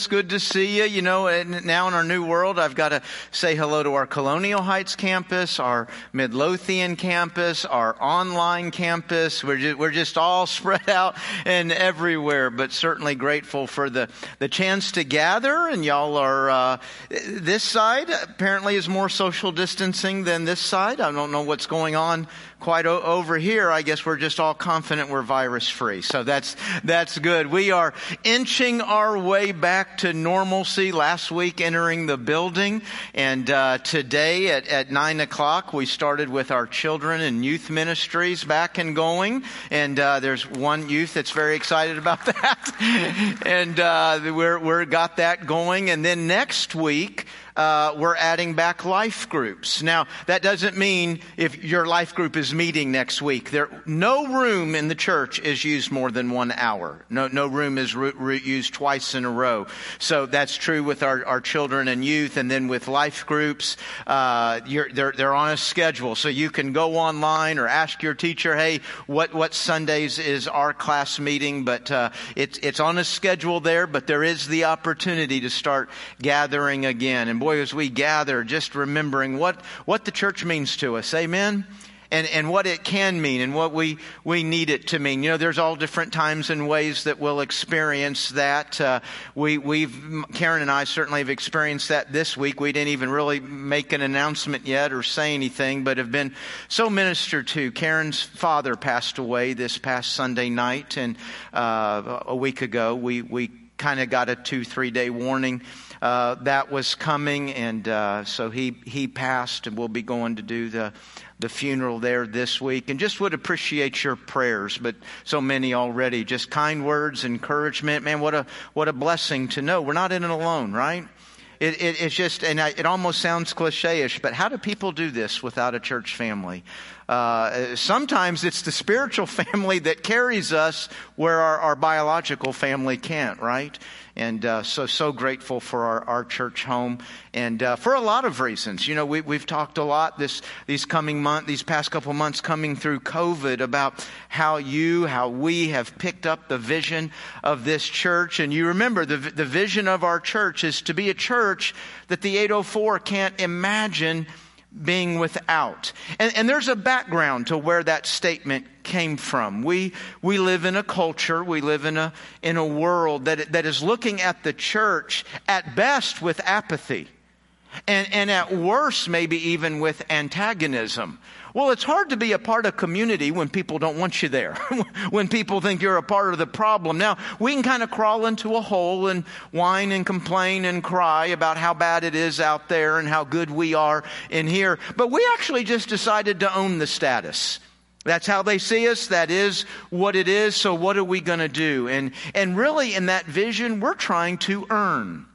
It's good to see you. You know, now in our new world, I've got to say hello to our Colonial Heights campus, our Midlothian campus, our online campus. We're just, we're just all spread out and everywhere, but certainly grateful for the, the chance to gather. And y'all are, uh, this side apparently is more social distancing than this side. I don't know what's going on quite o- over here, I guess we're just all confident we're virus free. So that's, that's good. We are inching our way back to normalcy last week entering the building. And, uh, today at, at nine o'clock, we started with our children and youth ministries back and going. And, uh, there's one youth that's very excited about that. and, uh, we're, we're got that going. And then next week, uh, we're adding back life groups. Now, that doesn't mean if your life group is meeting next week, there, no room in the church is used more than one hour. No, no room is re- re- used twice in a row. So that's true with our, our children and youth, and then with life groups, uh, they're, they're on a schedule. So you can go online or ask your teacher, hey, what, what Sundays is our class meeting? But uh, it's, it's on a schedule there, but there is the opportunity to start gathering again. And boy, as we gather, just remembering what, what the church means to us. Amen? And, and what it can mean and what we, we need it to mean. You know, there's all different times and ways that we'll experience that. Uh, we, we've, Karen and I certainly have experienced that this week. We didn't even really make an announcement yet or say anything, but have been so ministered to. Karen's father passed away this past Sunday night and, uh, a week ago. We, we kind of got a two, three day warning uh, that was coming, and uh, so he he passed, and we'll be going to do the the funeral there this week, and just would appreciate your prayers. But so many already, just kind words, encouragement. Man, what a what a blessing to know we're not in it alone, right? It, it, it's just, and I, it almost sounds cliche-ish, but how do people do this without a church family? Uh, sometimes it's the spiritual family that carries us where our, our biological family can't, right? And uh, so, so grateful for our, our church home, and uh, for a lot of reasons. You know, we, we've talked a lot this these coming month, these past couple months, coming through COVID, about how you, how we have picked up the vision of this church. And you remember the the vision of our church is to be a church that the 804 can't imagine being without. And, and, there's a background to where that statement came from. We, we live in a culture, we live in a, in a world that, that is looking at the church at best with apathy. And, and at worst, maybe even with antagonism. Well, it's hard to be a part of community when people don't want you there, when people think you're a part of the problem. Now, we can kind of crawl into a hole and whine and complain and cry about how bad it is out there and how good we are in here, but we actually just decided to own the status. That's how they see us. That is what it is. So what are we going to do? And, and really in that vision, we're trying to earn.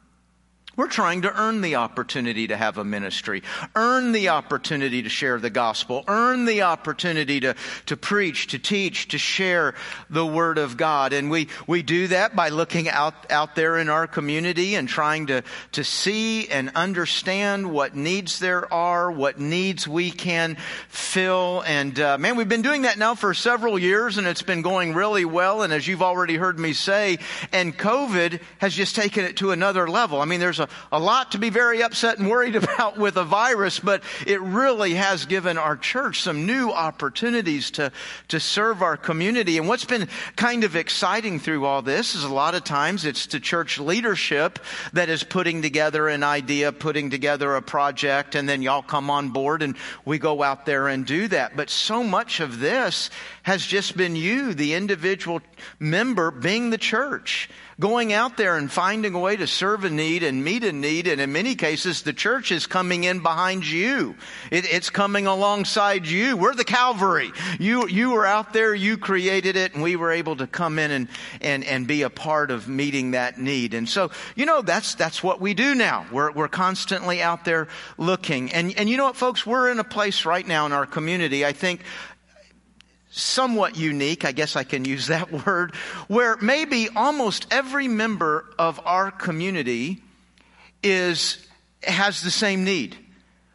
We're trying to earn the opportunity to have a ministry, earn the opportunity to share the gospel, earn the opportunity to, to preach, to teach, to share the word of God. And we, we do that by looking out, out there in our community and trying to, to see and understand what needs there are, what needs we can fill. And uh, man, we've been doing that now for several years and it's been going really well. And as you've already heard me say, and COVID has just taken it to another level. I mean, there's a a, a lot to be very upset and worried about with a virus, but it really has given our church some new opportunities to, to serve our community. And what's been kind of exciting through all this is a lot of times it's the church leadership that is putting together an idea, putting together a project, and then y'all come on board and we go out there and do that. But so much of this has just been you, the individual member, being the church going out there and finding a way to serve a need and meet a need. And in many cases, the church is coming in behind you. It, it's coming alongside you. We're the Calvary. You, you were out there, you created it, and we were able to come in and, and, and be a part of meeting that need. And so, you know, that's, that's what we do now. We're, we're constantly out there looking. And, and you know what, folks? We're in a place right now in our community, I think, somewhat unique, I guess I can use that word, where maybe almost every member of our community is, has the same need,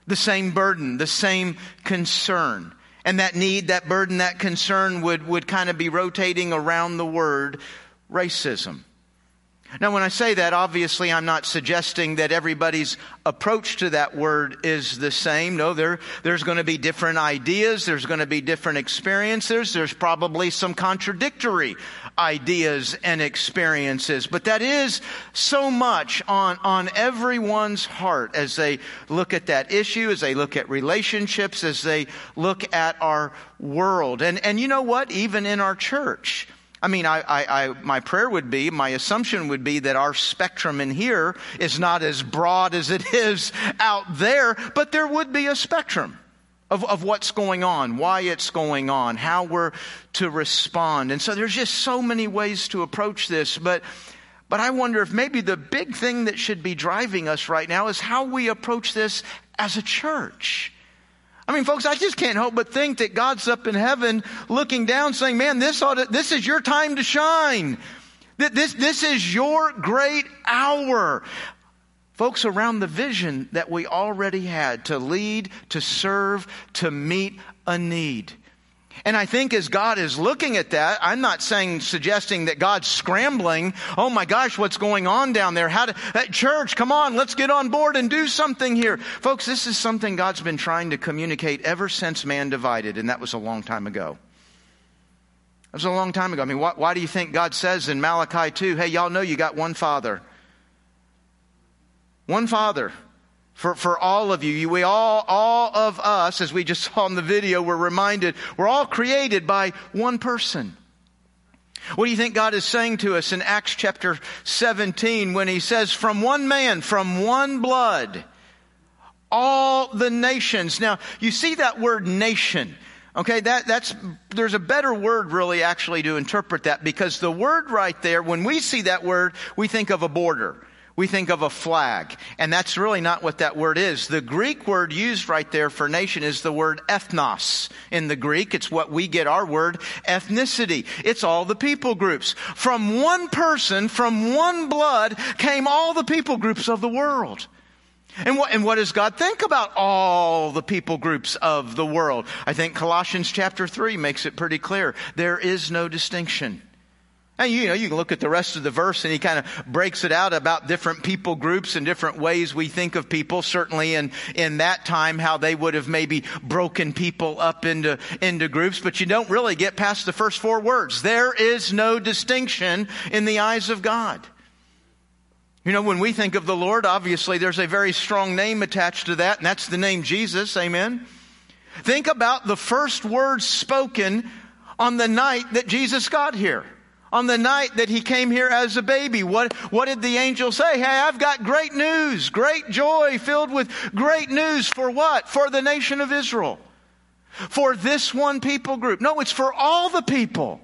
the same burden, the same concern. And that need, that burden, that concern would, would kind of be rotating around the word racism. Now, when I say that, obviously I'm not suggesting that everybody's approach to that word is the same. No, there, there's going to be different ideas. There's going to be different experiences. There's probably some contradictory ideas and experiences. But that is so much on, on everyone's heart as they look at that issue, as they look at relationships, as they look at our world. And, and you know what? Even in our church, I mean, I, I, I, my prayer would be, my assumption would be that our spectrum in here is not as broad as it is out there, but there would be a spectrum of, of what's going on, why it's going on, how we're to respond. And so there's just so many ways to approach this, but, but I wonder if maybe the big thing that should be driving us right now is how we approach this as a church. I mean, folks, I just can't help but think that God's up in heaven looking down saying, man, this ought to, this is your time to shine. This, this is your great hour. Folks, around the vision that we already had to lead, to serve, to meet a need. And I think as God is looking at that, I'm not saying, suggesting that God's scrambling. Oh my gosh, what's going on down there? How to, that church, come on, let's get on board and do something here. Folks, this is something God's been trying to communicate ever since man divided, and that was a long time ago. That was a long time ago. I mean, why, why do you think God says in Malachi 2, hey, y'all know you got one father? One father for, for all of you. We all, all of us, as we just saw in the video, we're reminded we're all created by one person. What do you think God is saying to us in Acts chapter 17 when he says, from one man, from one blood, all the nations. Now, you see that word nation. Okay, that, that's, there's a better word really actually to interpret that because the word right there, when we see that word, we think of a border we think of a flag. And that's really not what that word is. The Greek word used right there for nation is the word ethnos in the Greek. It's what we get our word ethnicity. It's all the people groups. From one person, from one blood came all the people groups of the world. And what, and what does God think about all the people groups of the world? I think Colossians chapter 3 makes it pretty clear. There is no distinction. And you know, you can look at the rest of the verse and he kind of breaks it out about different people groups and different ways we think of people. Certainly in, in that time, how they would have maybe broken people up into, into groups, but you don't really get past the first four words. There is no distinction in the eyes of God. You know, when we think of the Lord, obviously there's a very strong name attached to that, and that's the name Jesus. Amen. Think about the first words spoken on the night that Jesus got here on the night that he came here as a baby. What, what did the angel say? Hey, I've got great news, great joy filled with great news for what? For the nation of Israel. For this one people group. No, it's for all the people.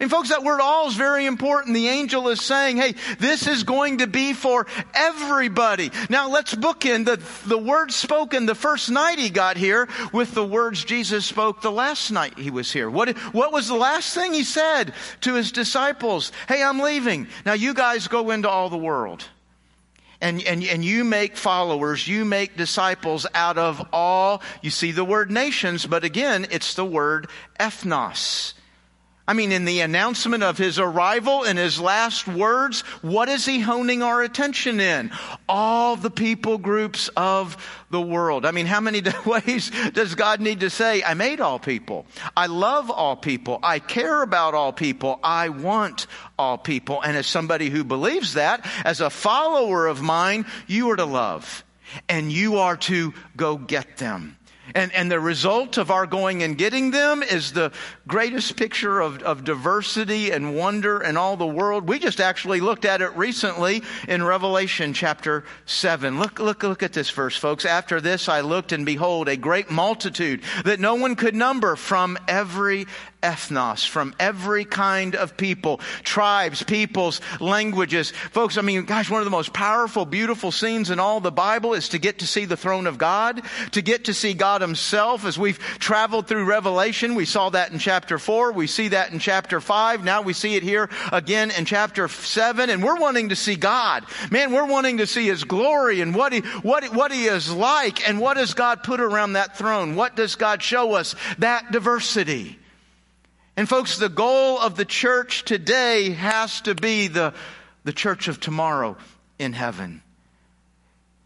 And folks, that word all is very important. The angel is saying, hey, this is going to be for everybody. Now let's bookend the, the words spoken the first night he got here with the words Jesus spoke the last night he was here. What, what was the last thing he said to his disciples? Hey, I'm leaving. Now you guys go into all the world. And, and, and you make followers, you make disciples out of all, you see the word nations, but again, it's the word ethnos. I mean, in the announcement of his arrival in his last words, what is he honing our attention in? All the people groups of the world. I mean, how many ways does God need to say, I made all people. I love all people. I care about all people. I want all people. And as somebody who believes that, as a follower of mine, you are to love and you are to go get them. And, and the result of our going and getting them is the greatest picture of, of diversity and wonder in all the world. We just actually looked at it recently in Revelation chapter 7. Look, look, look at this verse, folks. After this I looked and behold a great multitude that no one could number from every ethnos, from every kind of people, tribes, peoples, languages. Folks, I mean, gosh, one of the most powerful, beautiful scenes in all the Bible is to get to see the throne of God, to get to see God himself as we've traveled through Revelation. We saw that in chapter four. We see that in chapter five. Now we see it here again in chapter seven. And we're wanting to see God. Man, we're wanting to see his glory and what he, what, what he is like and what does God put around that throne? What does God show us? That diversity. And folks, the goal of the church today has to be the the church of tomorrow in heaven.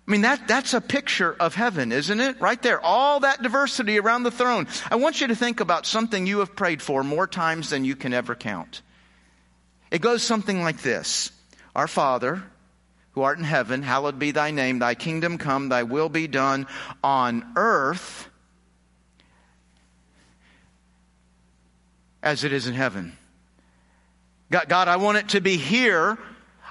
I mean, that, that's a picture of heaven, isn't it? Right there. All that diversity around the throne. I want you to think about something you have prayed for more times than you can ever count. It goes something like this Our Father, who art in heaven, hallowed be thy name. Thy kingdom come, thy will be done on earth as it is in heaven. God, God I want it to be here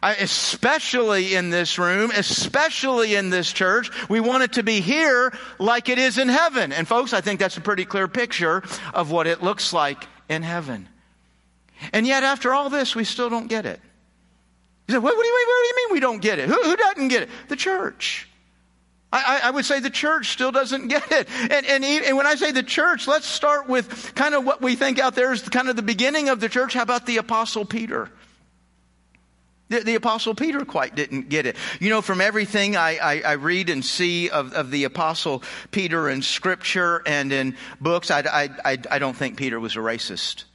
especially in this room, especially in this church. We want it to be here like it is in heaven. And folks, I think that's a pretty clear picture of what it looks like in heaven. And yet, after all this, we still don't get it. You say, what, what, do, you, what do you mean we don't get it? Who, who doesn't get it? The church. I, I, would say the church still doesn't get it. And, and, and, when I say the church, let's start with kind of what we think out there is kind of the beginning of the church. How about the Apostle Peter? The, the, Apostle Peter quite didn't get it. You know, from everything I, I, I read and see of, of, the Apostle Peter in Scripture and in books, I, I don't think Peter was a racist.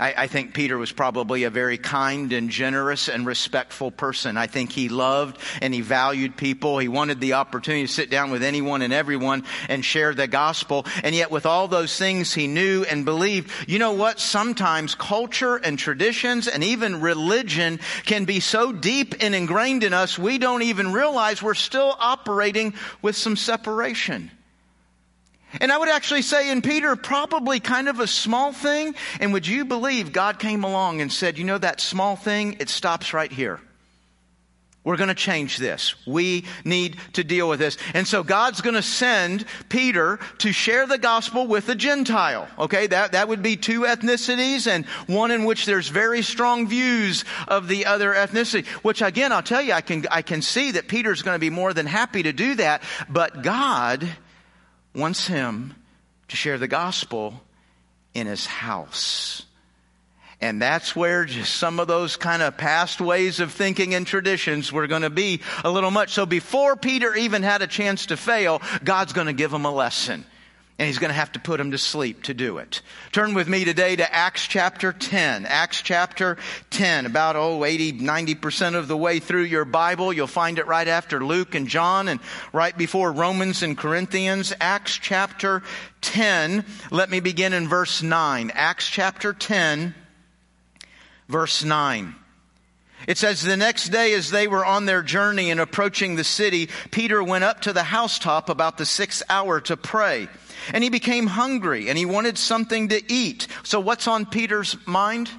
I, I, think Peter was probably a very kind and generous and respectful person. I think he loved and he valued people. He wanted the opportunity to sit down with anyone and everyone and share the gospel. And yet with all those things he knew and believed, you know what? Sometimes culture and traditions and even religion can be so deep and ingrained in us, we don't even realize we're still operating with some separation. And I would actually say in Peter, probably kind of a small thing. And would you believe God came along and said, you know, that small thing, it stops right here. We're going to change this. We need to deal with this. And so God's going to send Peter to share the gospel with a Gentile. Okay, that, that would be two ethnicities and one in which there's very strong views of the other ethnicity. Which again, I'll tell you, I can, I can see that Peter's going to be more than happy to do that. But God wants him to share the gospel in his house. And that's where just some of those kind of past ways of thinking and traditions were going to be a little much. So before Peter even had a chance to fail, God's going to give him a lesson and he's going to have to put him to sleep to do it. Turn with me today to Acts chapter 10. Acts chapter 10. About, oh, 80, 90% of the way through your Bible. You'll find it right after Luke and John and right before Romans and Corinthians. Acts chapter 10. Let me begin in verse 9. Acts chapter 10, verse 9. It says, the next day as they were on their journey and approaching the city, Peter went up to the housetop about the sixth hour to pray. And he became hungry and he wanted something to eat. So what's on Peter's mind?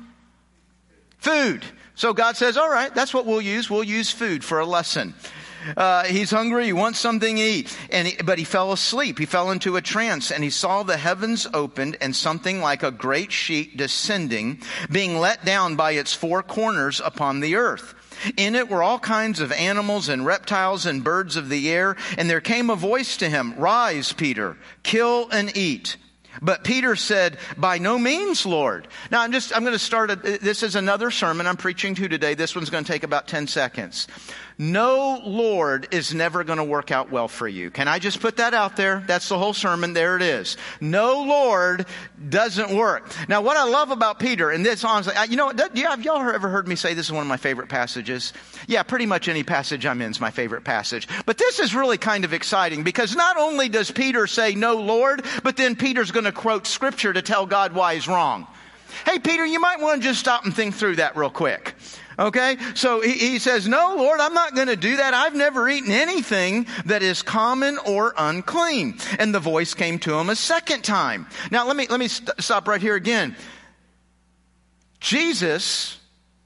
Food. So God says, all right, that's what we'll use. We'll use food for a lesson. Uh, he's hungry. He wants something to eat. And he, but he fell asleep. He fell into a trance and he saw the heavens opened and something like a great sheet descending, being let down by its four corners upon the earth. In it were all kinds of animals and reptiles and birds of the air. And there came a voice to him, Rise, Peter, kill and eat. But Peter said, by no means, Lord. Now I'm just, I'm going to start, a, this is another sermon I'm preaching to today. This one's going to take about 10 seconds. No Lord is never going to work out well for you. Can I just put that out there? That's the whole sermon. There it is. No Lord doesn't work. Now, what I love about Peter, and this honestly, you know, have y'all ever heard me say this is one of my favorite passages? Yeah, pretty much any passage I'm in is my favorite passage. But this is really kind of exciting because not only does Peter say no Lord, but then Peter's going to quote scripture to tell God why he's wrong. Hey, Peter, you might want to just stop and think through that real quick. Okay? So he, he says, no, Lord, I'm not going to do that. I've never eaten anything that is common or unclean. And the voice came to him a second time. Now let me, let me st- stop right here again. Jesus,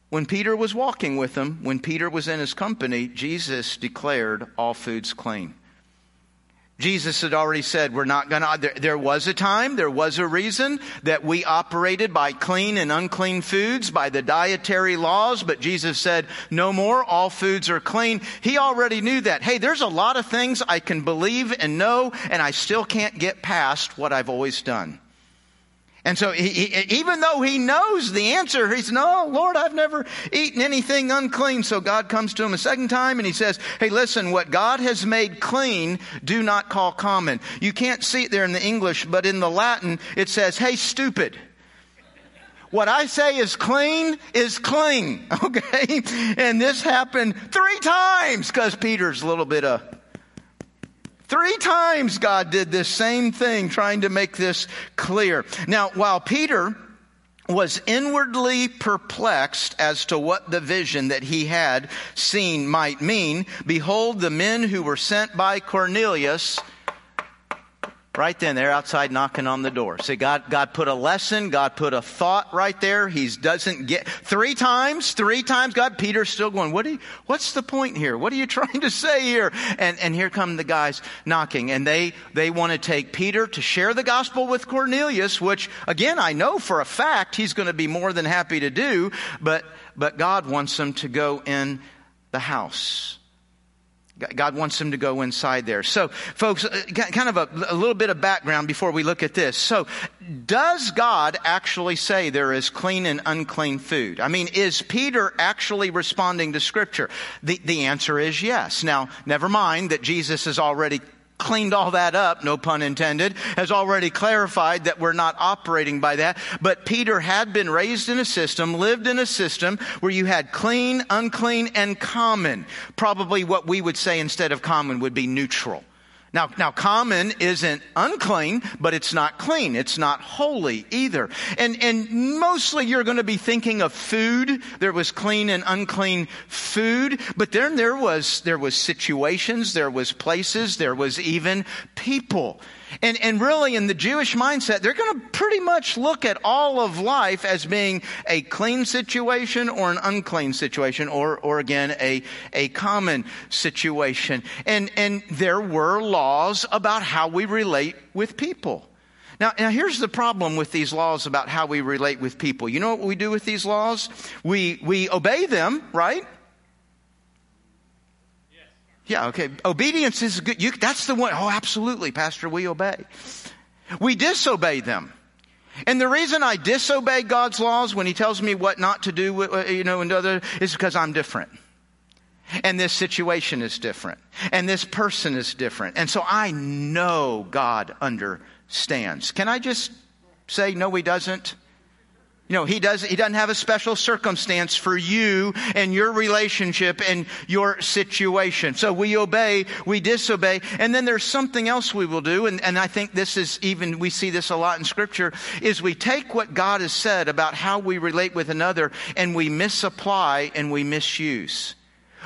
when Peter was walking with him, when Peter was in his company, Jesus declared all foods clean. Jesus had already said we're not gonna, there, there, was a time, there was a reason that we operated by clean and unclean foods, by the dietary laws, but Jesus said no more, all foods are clean. He already knew that. Hey, there's a lot of things I can believe and know, and I still can't get past what I've always done. And so he, he, even though he knows the answer, he's, no, Lord, I've never eaten anything unclean. So God comes to him a second time and he says, hey, listen, what God has made clean, do not call common. You can't see it there in the English, but in the Latin, it says, hey, stupid. What I say is clean is clean. Okay? And this happened three times because Peter's a little bit of. Three times God did this same thing, trying to make this clear. Now, while Peter was inwardly perplexed as to what the vision that he had seen might mean, behold, the men who were sent by Cornelius Right then, they're outside knocking on the door. See, God, God put a lesson, God put a thought right there. He doesn't get, three times, three times, God, Peter's still going, what do you, what's the point here? What are you trying to say here? And, and here come the guys knocking and they, they want to take Peter to share the gospel with Cornelius, which again, I know for a fact he's going to be more than happy to do, but, but God wants them to go in the house. God wants them to go inside there. So, folks, uh, kind of a, a, little bit of background before we look at this. So, does God actually say there is clean and unclean food? I mean, is Peter actually responding to Scripture? The, the answer is yes. Now, never mind that Jesus has already cleaned all that up, no pun intended, has already clarified that we're not operating by that. But Peter had been raised in a system, lived in a system where you had clean, unclean, and common. Probably what we would say instead of common would be neutral. Now, now common isn't unclean, but it's not clean. It's not holy either. And, and mostly you're going to be thinking of food. There was clean and unclean food, but then there was, there was situations, there was places, there was even people. And, and really, in the Jewish mindset, they're going to pretty much look at all of life as being a clean situation or an unclean situation, or, or again, a, a common situation. And, and there were laws about how we relate with people. Now, now, here's the problem with these laws about how we relate with people. You know what we do with these laws? We, we obey them, right? Yeah, okay. Obedience is good. You, that's the one. Oh, absolutely, Pastor, we obey. We disobey them. And the reason I disobey God's laws when He tells me what not to do, uh, you know, and other, is because I'm different. And this situation is different. And this person is different. And so I know God understands. Can I just say, no, He doesn't? You know, he does, he doesn't have a special circumstance for you and your relationship and your situation. So we obey, we disobey, and then there's something else we will do, and, and I think this is even, we see this a lot in scripture, is we take what God has said about how we relate with another and we misapply and we misuse.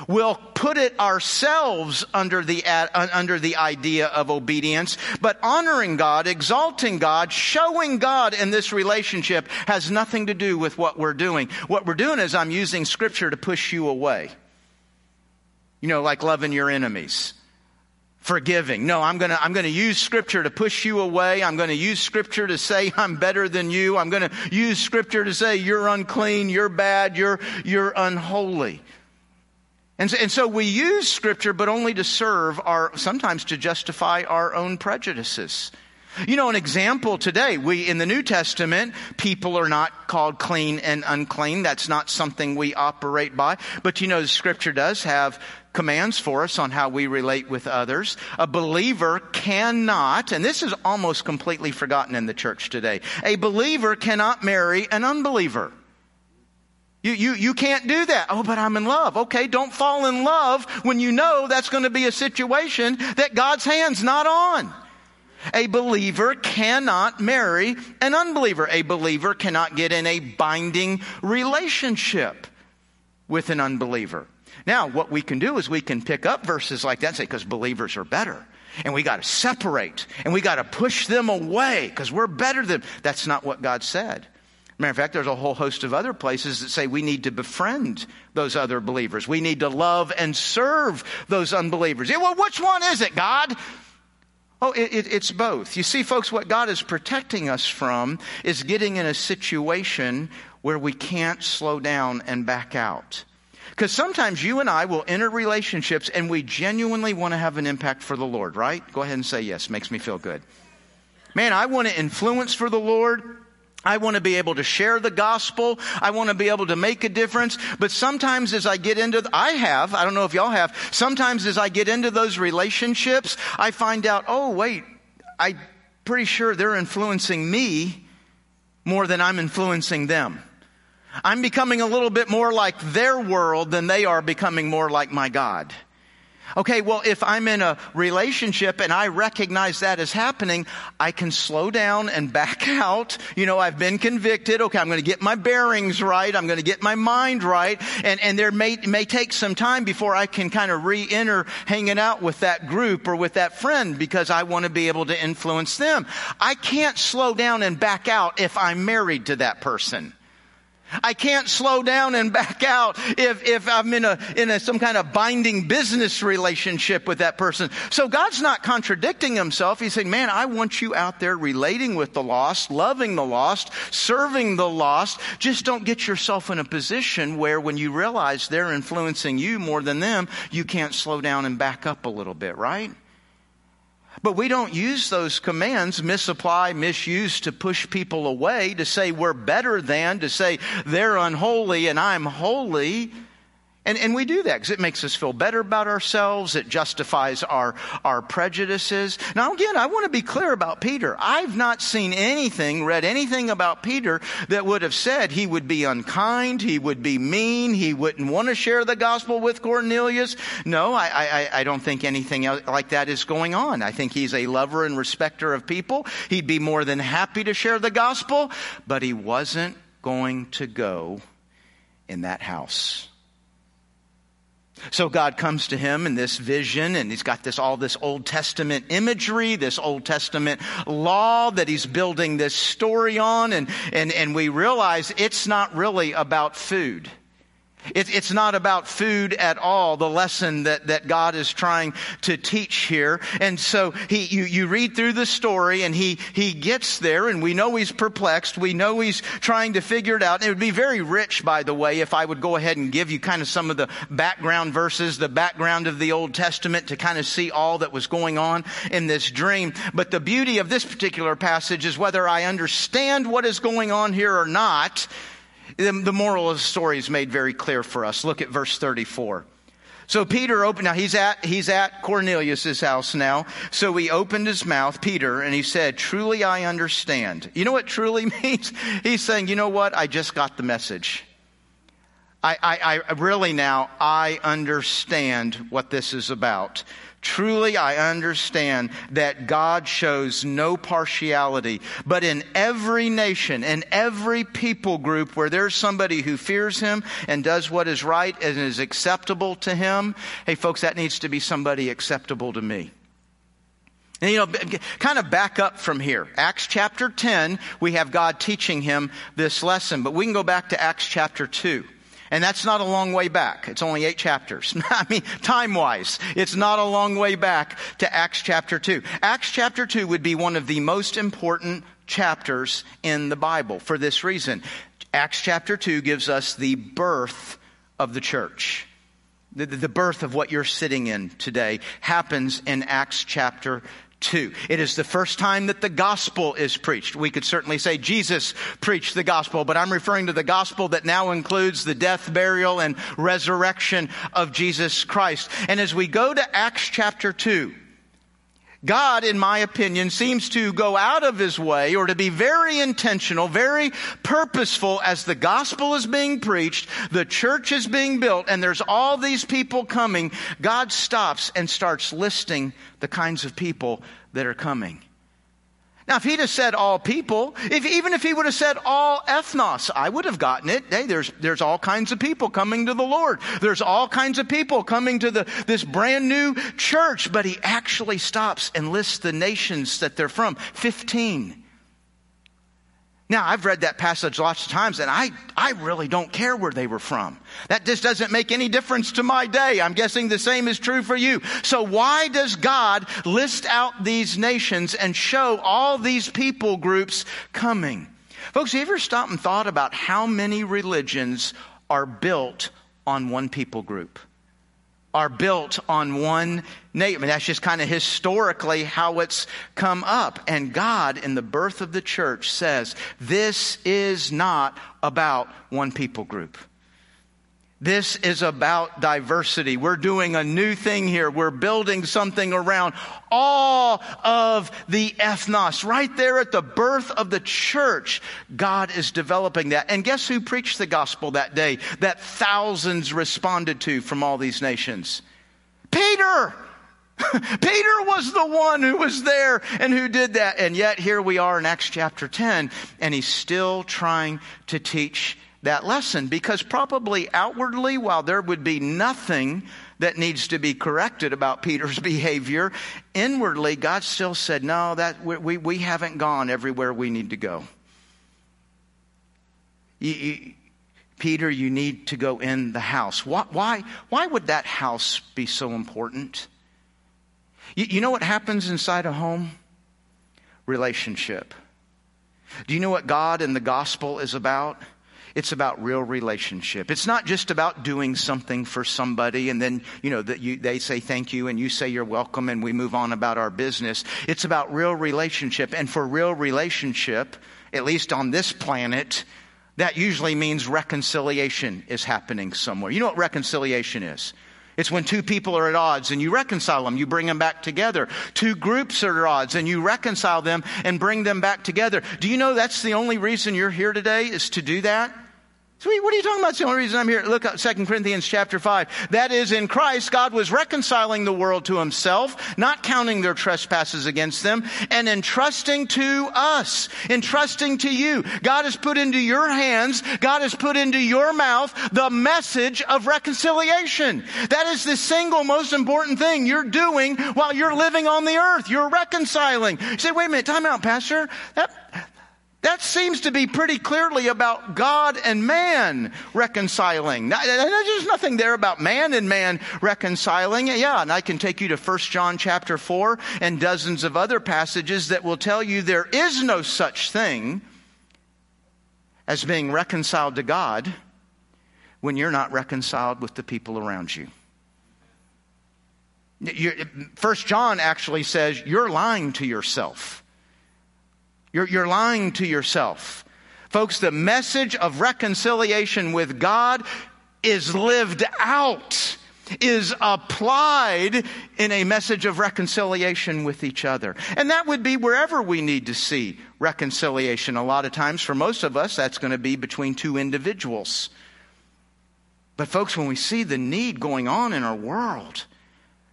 We'll put it ourselves under the, under the idea of obedience, but honoring God, exalting God, showing God in this relationship has nothing to do with what we're doing. What we're doing is I'm using scripture to push you away. You know, like loving your enemies forgiving. No, I'm going to I'm going to use scripture to push you away. I'm going to use scripture to say I'm better than you. I'm going to use scripture to say you're unclean, you're bad, you're you're unholy. And so, and so we use scripture, but only to serve our, sometimes to justify our own prejudices. You know, an example today, we, in the New Testament, people are not called clean and unclean. That's not something we operate by. But you know, the scripture does have commands for us on how we relate with others. A believer cannot, and this is almost completely forgotten in the church today, a believer cannot marry an unbeliever. You, you, you can't do that. Oh, but I'm in love. Okay, don't fall in love when you know that's going to be a situation that God's hand's not on. A believer cannot marry an unbeliever. A believer cannot get in a binding relationship with an unbeliever. Now, what we can do is we can pick up verses like that and say, because believers are better. And we got to separate and we got to push them away because we're better than. That's not what God said. Matter of fact, there's a whole host of other places that say we need to befriend those other believers. We need to love and serve those unbelievers. Yeah, well, which one is it, God? Oh, it, it, it's both. You see, folks, what God is protecting us from is getting in a situation where we can't slow down and back out. Because sometimes you and I will enter relationships and we genuinely want to have an impact for the Lord, right? Go ahead and say yes. Makes me feel good. Man, I want to influence for the Lord. I want to be able to share the gospel. I want to be able to make a difference. But sometimes as I get into, I have, I don't know if y'all have, sometimes as I get into those relationships, I find out, oh wait, I'm pretty sure they're influencing me more than I'm influencing them. I'm becoming a little bit more like their world than they are becoming more like my God. Okay, well, if I'm in a relationship and I recognize that is happening, I can slow down and back out. You know, I've been convicted. Okay, I'm going to get my bearings right. I'm going to get my mind right. And, and there may, may take some time before I can kind of re-enter hanging out with that group or with that friend because I want to be able to influence them. I can't slow down and back out if I'm married to that person. I can't slow down and back out if, if I'm in a, in a, some kind of binding business relationship with that person. So God's not contradicting himself. He's saying, man, I want you out there relating with the lost, loving the lost, serving the lost. Just don't get yourself in a position where when you realize they're influencing you more than them, you can't slow down and back up a little bit, right? But we don't use those commands, misapply, misuse to push people away, to say we're better than, to say they're unholy and I'm holy. And, and we do that because it makes us feel better about ourselves. It justifies our, our prejudices. Now, again, I want to be clear about Peter. I've not seen anything, read anything about Peter that would have said he would be unkind, he would be mean, he wouldn't want to share the gospel with Cornelius. No, I, I, I don't think anything like that is going on. I think he's a lover and respecter of people. He'd be more than happy to share the gospel, but he wasn't going to go in that house. So God comes to him in this vision and he's got this, all this Old Testament imagery, this Old Testament law that he's building this story on and, and, and we realize it's not really about food. It, it's not about food at all, the lesson that, that God is trying to teach here. And so he, you, you read through the story and he, he gets there and we know he's perplexed. We know he's trying to figure it out. And it would be very rich, by the way, if I would go ahead and give you kind of some of the background verses, the background of the Old Testament to kind of see all that was going on in this dream. But the beauty of this particular passage is whether I understand what is going on here or not, the moral of the story is made very clear for us. Look at verse 34. So Peter opened, now he's at, he's at Cornelius's house now. So he opened his mouth, Peter, and he said, truly I understand. You know what truly means? He's saying, you know what? I just got the message. I, I, I really now, I understand what this is about. Truly, I understand that God shows no partiality, but in every nation, in every people group where there's somebody who fears Him and does what is right and is acceptable to Him, hey folks, that needs to be somebody acceptable to me. And, you know, kind of back up from here. Acts chapter 10, we have God teaching him this lesson, but we can go back to Acts chapter 2. And that's not a long way back. It's only eight chapters. I mean, time wise, it's not a long way back to Acts chapter 2. Acts chapter 2 would be one of the most important chapters in the Bible for this reason. Acts chapter 2 gives us the birth of the church. The, the birth of what you're sitting in today happens in Acts chapter 2. It is the first time that the gospel is preached. We could certainly say Jesus preached the gospel, but I'm referring to the gospel that now includes the death, burial, and resurrection of Jesus Christ. And as we go to Acts chapter 2, God, in my opinion, seems to go out of his way or to be very intentional, very purposeful as the gospel is being preached, the church is being built, and there's all these people coming. God stops and starts listing the kinds of people that are coming. Now, if he'd have said all people, if, even if he would have said all ethnos, I would have gotten it. Hey, there's, there's all kinds of people coming to the Lord. There's all kinds of people coming to the, this brand new church. But he actually stops and lists the nations that they're from. 15. Now, I've read that passage lots of times and I, I really don't care where they were from. That just doesn't make any difference to my day. I'm guessing the same is true for you. So why does God list out these nations and show all these people groups coming? Folks, have you ever stopped and thought about how many religions are built on one people group? Are built on one name. Mean, that's just kind of historically how it's come up. And God, in the birth of the church, says this is not about one people group. This is about diversity. We're doing a new thing here. We're building something around all of the ethnos. Right there at the birth of the church, God is developing that. And guess who preached the gospel that day that thousands responded to from all these nations? Peter! Peter was the one who was there and who did that. And yet here we are in Acts chapter 10, and he's still trying to teach that lesson because probably outwardly, while there would be nothing that needs to be corrected about Peter's behavior, inwardly, God still said, No, that we, we haven't gone everywhere we need to go. You, you, Peter, you need to go in the house. Why, why, why would that house be so important? You, you know what happens inside a home? Relationship. Do you know what God and the gospel is about? It's about real relationship. It's not just about doing something for somebody and then, you know, that you, they say thank you and you say you're welcome and we move on about our business. It's about real relationship. And for real relationship, at least on this planet, that usually means reconciliation is happening somewhere. You know what reconciliation is? It's when two people are at odds and you reconcile them, you bring them back together. Two groups are at odds and you reconcile them and bring them back together. Do you know that's the only reason you're here today is to do that? Sweet, what are you talking about? It's the only reason I'm here. Look at 2 Corinthians chapter 5. That is, in Christ, God was reconciling the world to himself, not counting their trespasses against them, and entrusting to us, entrusting to you. God has put into your hands, God has put into your mouth the message of reconciliation. That is the single most important thing you're doing while you're living on the earth. You're reconciling. You say, wait a minute, time out, Pastor. That, that seems to be pretty clearly about God and man reconciling. There's nothing there about man and man reconciling. Yeah, and I can take you to 1 John chapter 4 and dozens of other passages that will tell you there is no such thing as being reconciled to God when you're not reconciled with the people around you. First John actually says you're lying to yourself. You're, you're lying to yourself. Folks, the message of reconciliation with God is lived out, is applied in a message of reconciliation with each other. And that would be wherever we need to see reconciliation. A lot of times, for most of us, that's going to be between two individuals. But folks, when we see the need going on in our world,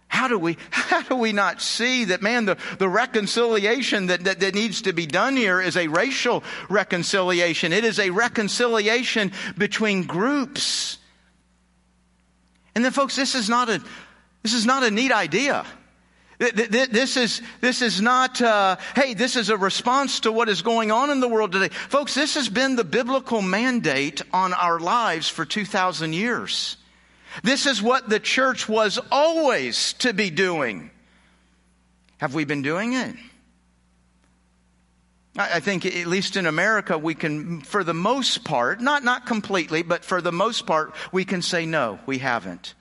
how do we, how do we not see that, man, the, the reconciliation that, that, that needs to be done here is a racial reconciliation. It is a reconciliation between groups. And then folks, this is not a, this is not a neat idea. This is, this is not, uh, hey, this is a response to what is going on in the world today. Folks, this has been the biblical mandate on our lives for 2,000 years. This is what the church was always to be doing. Have we been doing it? I think, at least in America, we can, for the most part, not, not completely, but for the most part, we can say no, we haven't.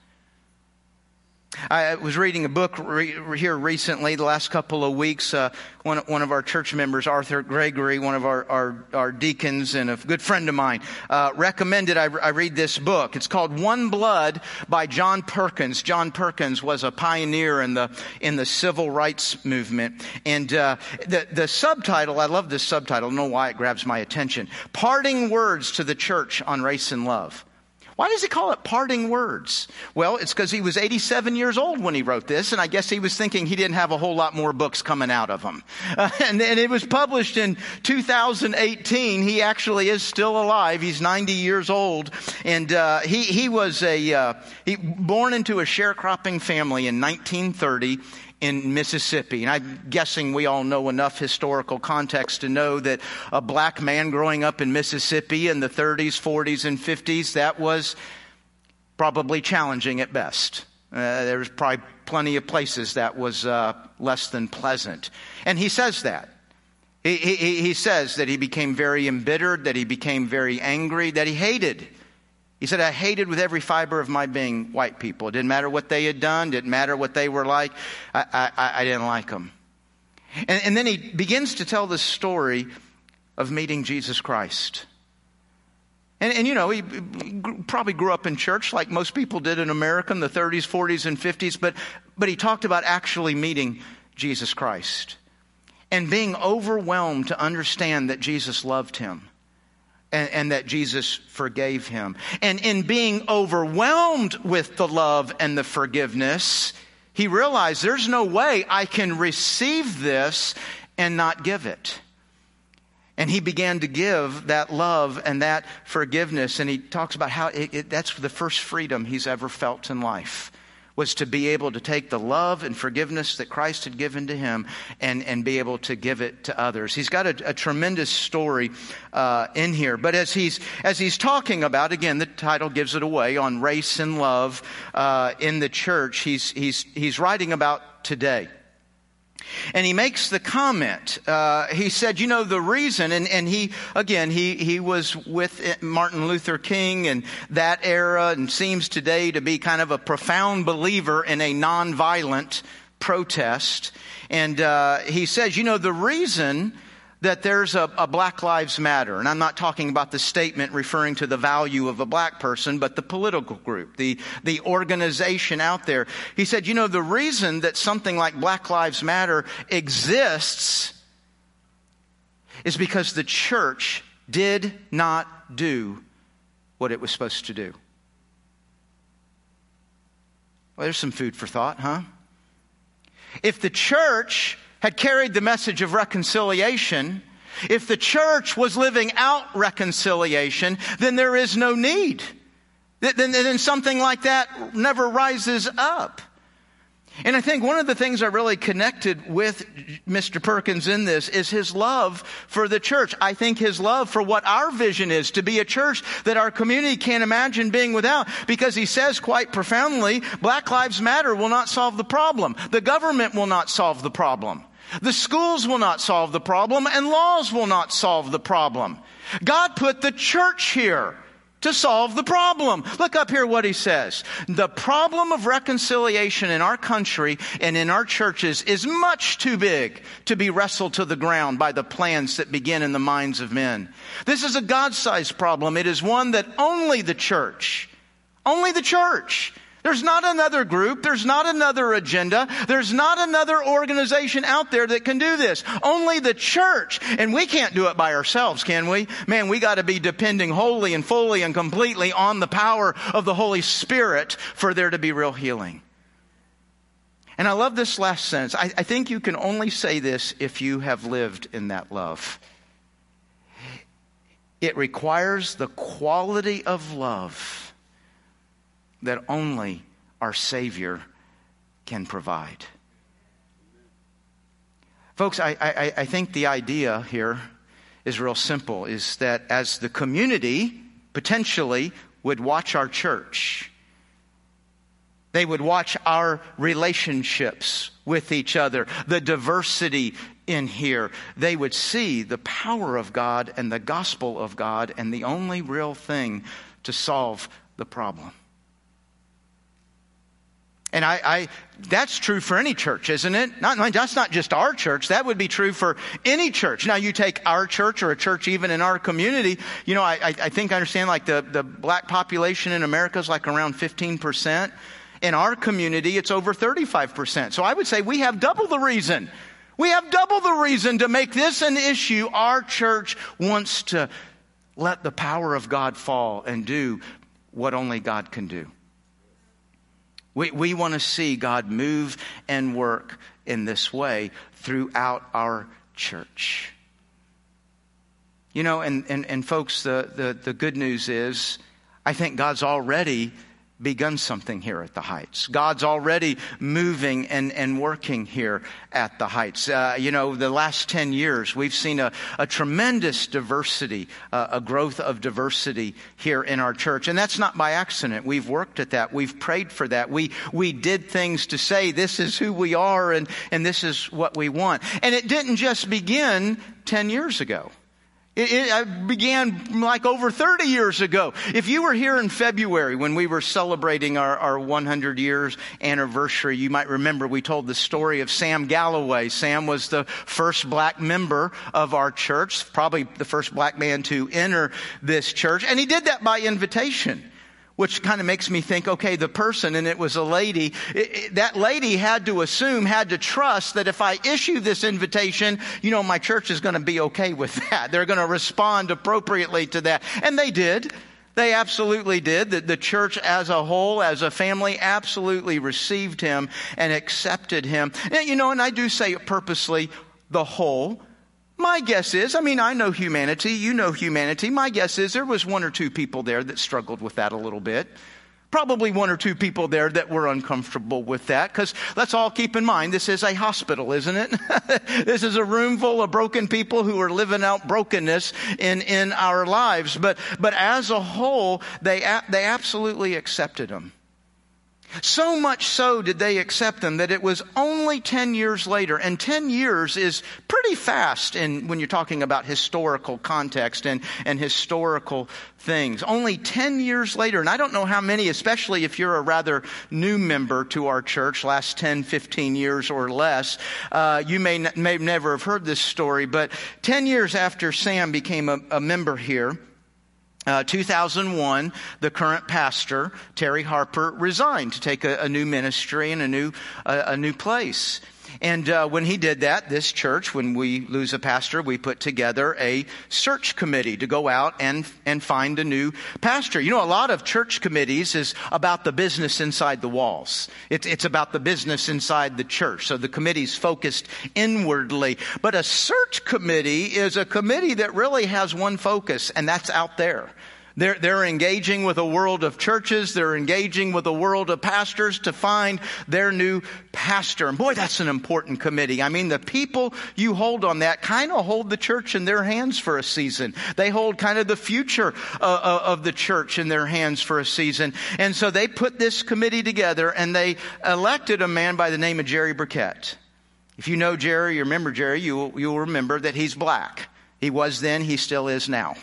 I was reading a book re- here recently, the last couple of weeks. Uh, one, one, of our church members, Arthur Gregory, one of our, our, our deacons and a good friend of mine, uh, recommended I, I, read this book. It's called One Blood by John Perkins. John Perkins was a pioneer in the in the civil rights movement, and uh, the the subtitle. I love this subtitle. I don't know why it grabs my attention. Parting words to the church on race and love. Why does he call it parting words? Well, it's because he was 87 years old when he wrote this, and I guess he was thinking he didn't have a whole lot more books coming out of him. Uh, and, and, it was published in 2018. He actually is still alive. He's 90 years old, and uh, he he was a uh, he born into a sharecropping family in 1930 in Mississippi. And I'm guessing we all know enough historical context to know that a black man growing up in Mississippi in the 30s, 40s, and 50s, that was probably challenging at best. Uh, there was probably plenty of places that was uh, less than pleasant. And he says that. He, he, he says that he became very embittered, that he became very angry, that he hated he said, I hated with every fiber of my being white people. It didn't matter what they had done, It didn't matter what they were like. I, I, I didn't like them. And, and then he begins to tell the story of meeting Jesus Christ. And, and, you know, he probably grew up in church like most people did in America in the 30s, 40s, and 50s, but, but he talked about actually meeting Jesus Christ and being overwhelmed to understand that Jesus loved him and, and, that Jesus forgave him. And in being overwhelmed with the love and the forgiveness, he realized there's no way I can receive this and not give it. And he began to give that love and that forgiveness. And he talks about how it, it, that's the first freedom he's ever felt in life was to be able to take the love and forgiveness that Christ had given to him and, and be able to give it to others. He's got a, a tremendous story uh, in here. But as he's, as he's talking about, again, the title gives it away on race and love uh, in the church, he's, he's, he's writing about today. And he makes the comment. Uh, he said, you know, the reason, and, and he, again, he, he was with Martin Luther King and that era and seems today to be kind of a profound believer in a nonviolent protest. And uh, he says, you know, the reason that there's a, a, Black Lives Matter, and I'm not talking about the statement referring to the value of a black person, but the political group, the, the organization out there. He said, you know, the reason that something like Black Lives Matter exists is because the church did not do what it was supposed to do. Well, there's some food for thought, huh? If the church had carried the message of reconciliation, if the church was living out reconciliation, then there is no need. Then, then something like that never rises up. And I think one of the things I really connected with Mr. Perkins in this is his love for the church. I think his love for what our vision is to be a church that our community can't imagine being without because he says quite profoundly, Black Lives Matter will not solve the problem. The government will not solve the problem. The schools will not solve the problem and laws will not solve the problem. God put the church here to solve the problem. Look up here what he says. The problem of reconciliation in our country and in our churches is much too big to be wrestled to the ground by the plans that begin in the minds of men. This is a God-sized problem. It is one that only the church, only the church there's not another group. There's not another agenda. There's not another organization out there that can do this. Only the church. And we can't do it by ourselves, can we? Man, we gotta be depending wholly and fully and completely on the power of the Holy Spirit for there to be real healing. And I love this last sentence. I, I think you can only say this if you have lived in that love. It requires the quality of love that only our Savior can provide. Folks, I, I, I, think the idea here is real simple is that as the community potentially would watch our church, they would watch our relationships with each other, the diversity in here. They would see the power of God and the gospel of God and the only real thing to solve the problem. And I, I, that's true for any church, isn't it? Not, that's not just our church. That would be true for any church. Now, you take our church or a church even in our community. You know, I, I think I understand like the, the black population in America is like around 15%. In our community, it's over 35%. So I would say we have double the reason. We have double the reason to make this an issue. Our church wants to let the power of God fall and do what only God can do. We, we want to see God move and work in this way throughout our church. You know, and, and, and folks, the, the, the good news is I think God's already begun something here at the Heights. God's already moving and, and working here at the Heights. Uh, you know, the last 10 years, we've seen a, a tremendous diversity, uh, a growth of diversity here in our church. And that's not by accident. We've worked at that. We've prayed for that. We, we did things to say, this is who we are and, and this is what we want. And it didn't just begin 10 years ago. It, it, uh, began like over 30 years ago. If you were here in February when we were celebrating our, our 100 years anniversary, you might remember we told the story of Sam Galloway. Sam was the first black member of our church, probably the first black man to enter this church, and he did that by invitation which kind of makes me think, okay, the person, and it was a lady, it, it, that lady had to assume, had to trust that if I issue this invitation, you know, my church is going to be okay with that. They're going to respond appropriately to that. And they did. They absolutely did. The, the church as a whole, as a family, absolutely received him and accepted him. And, you know, and I do say it purposely the whole my guess is, I mean, I know humanity, you know humanity. My guess is there was one or two people there that struggled with that a little bit. Probably one or two people there that were uncomfortable with that, because let's all keep in mind this is a hospital, isn't it? this is a room full of broken people who are living out brokenness in, in our lives. But, but as a whole, they, they absolutely accepted them. So much so did they accept them that it was only 10 years later, and 10 years is pretty fast in, when you're talking about historical context and, and historical things. Only 10 years later, and I don't know how many, especially if you're a rather new member to our church, last 10, 15 years or less, uh, you may, n- may never have heard this story, but 10 years after Sam became a, a member here, uh, 2001, the current pastor, Terry Harper, resigned to take a, a new ministry and a new, uh, a new place. And uh, when he did that, this church, when we lose a pastor, we put together a search committee to go out and, and find a new pastor. You know, a lot of church committees is about the business inside the walls. It's, it's about the business inside the church. So the committee's focused inwardly. But a search committee is a committee that really has one focus, and that's out there. They're, they're engaging with a world of churches. They're engaging with a world of pastors to find their new pastor. And boy, that's an important committee. I mean, the people you hold on that kind of hold the church in their hands for a season. They hold kind of the future uh, uh, of the church in their hands for a season. And so they put this committee together and they elected a man by the name of Jerry Burkett. If you know Jerry, you remember Jerry, you, you'll remember that he's black. He was then, he still is now.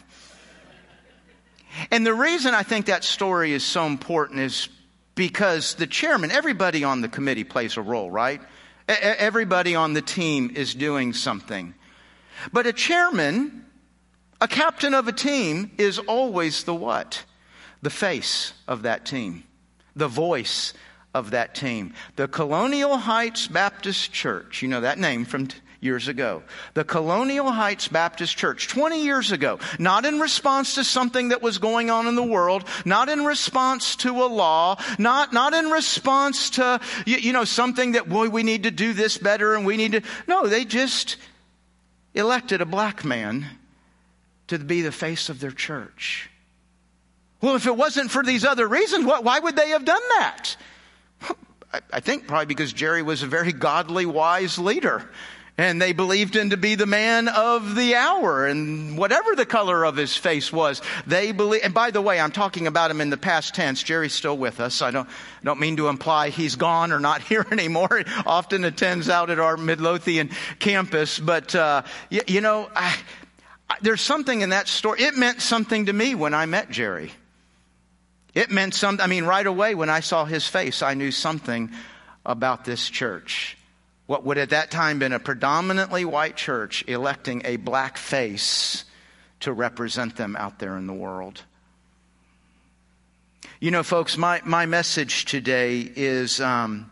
And the reason I think that story is so important is because the chairman, everybody on the committee plays a role, right? Everybody on the team is doing something. But a chairman, a captain of a team, is always the what? The face of that team, the voice of that team. The Colonial Heights Baptist Church, you know that name from years ago. The Colonial Heights Baptist Church, 20 years ago, not in response to something that was going on in the world, not in response to a law, not, not in response to, you, you know, something that, boy, we need to do this better and we need to, no, they just elected a black man to be the face of their church. Well, if it wasn't for these other reasons, why would they have done that? I think probably because Jerry was a very godly, wise leader. And they believed him to be the man of the hour and whatever the color of his face was. They believe, and by the way, I'm talking about him in the past tense. Jerry's still with us. I don't, don't mean to imply he's gone or not here anymore. He often attends out at our Midlothian campus. But, uh, you, you, know, I, I, there's something in that story. It meant something to me when I met Jerry. It meant something, I mean, right away when I saw his face, I knew something about this church what would at that time been a predominantly white church electing a black face to represent them out there in the world. You know, folks, my, my message today is um,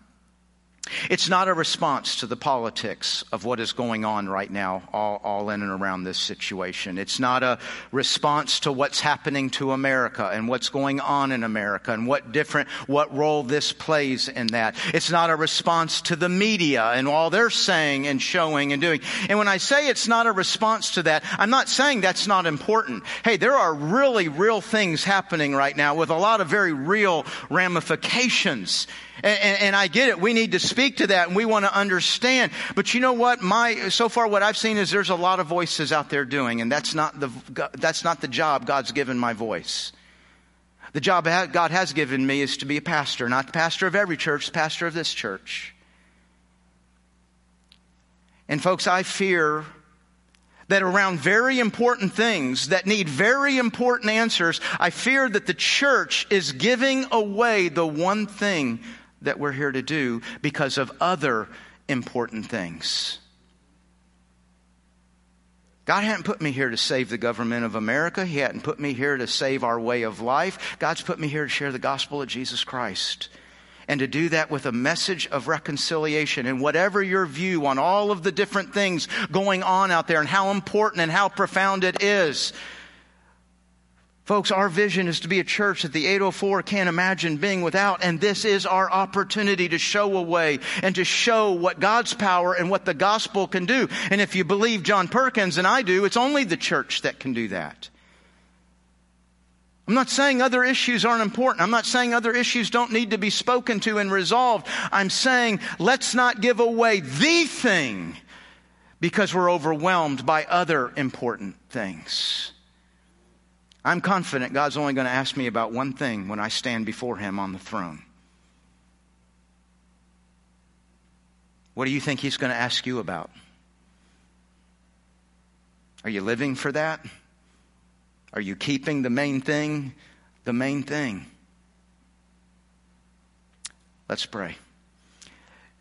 it's not a response to the politics of what is going on right now, all, all, in and around this situation. It's not a response to what's happening to America and what's going on in America and what different, what role this plays in that. It's not a response to the media and all they're saying and showing and doing. And when I say it's not a response to that, I'm not saying that's not important. Hey, there are really real things happening right now with a lot of very real ramifications. And, and, and, I get it. We need to speak to that and we want to understand. But you know what? My, so far what I've seen is there's a lot of voices out there doing, and that's not the, that's not the job God's given my voice. The job God has given me is to be a pastor, not the pastor of every church, pastor of this church. And folks, I fear that around very important things that need very important answers, I fear that the church is giving away the one thing that we're here to do because of other important things. God hadn't put me here to save the government of America. He hadn't put me here to save our way of life. God's put me here to share the gospel of Jesus Christ and to do that with a message of reconciliation. And whatever your view on all of the different things going on out there and how important and how profound it is, Folks, our vision is to be a church that the 804 can't imagine being without, and this is our opportunity to show a way and to show what God's power and what the gospel can do. And if you believe John Perkins and I do, it's only the church that can do that. I'm not saying other issues aren't important. I'm not saying other issues don't need to be spoken to and resolved. I'm saying let's not give away the thing because we're overwhelmed by other important things. I'm confident God's only going to ask me about one thing when I stand before Him on the throne. What do you think He's going to ask you about? Are you living for that? Are you keeping the main thing the main thing? Let's pray.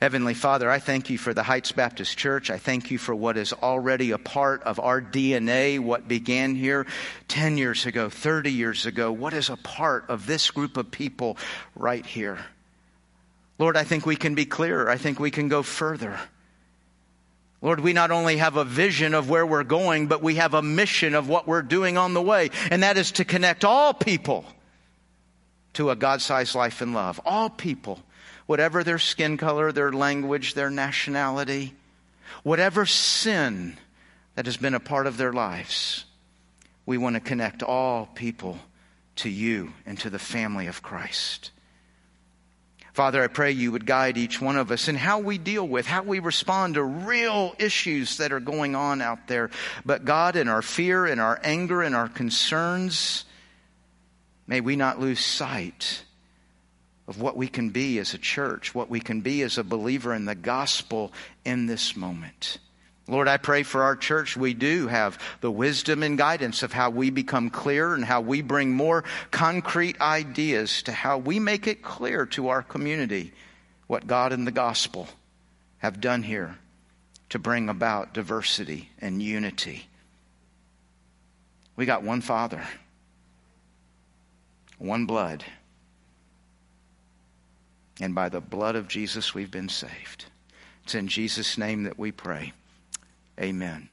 Heavenly Father, I thank you for the Heights Baptist Church. I thank you for what is already a part of our DNA, what began here 10 years ago, 30 years ago, what is a part of this group of people right here. Lord, I think we can be clearer. I think we can go further. Lord, we not only have a vision of where we're going, but we have a mission of what we're doing on the way, and that is to connect all people to a God sized life in love. All people, whatever their skin color, their language, their nationality, whatever sin that has been a part of their lives, we want to connect all people to you and to the family of Christ. Father, I pray you would guide each one of us in how we deal with, how we respond to real issues that are going on out there. But God, in our fear, in our anger, in our concerns, may we not lose sight of what we can be as a church, what we can be as a believer in the gospel in this moment. Lord, I pray for our church. We do have the wisdom and guidance of how we become clear and how we bring more concrete ideas to how we make it clear to our community what God and the gospel have done here to bring about diversity and unity. We got one Father, one blood, and by the blood of Jesus we've been saved. It's in Jesus' name that we pray. Amen.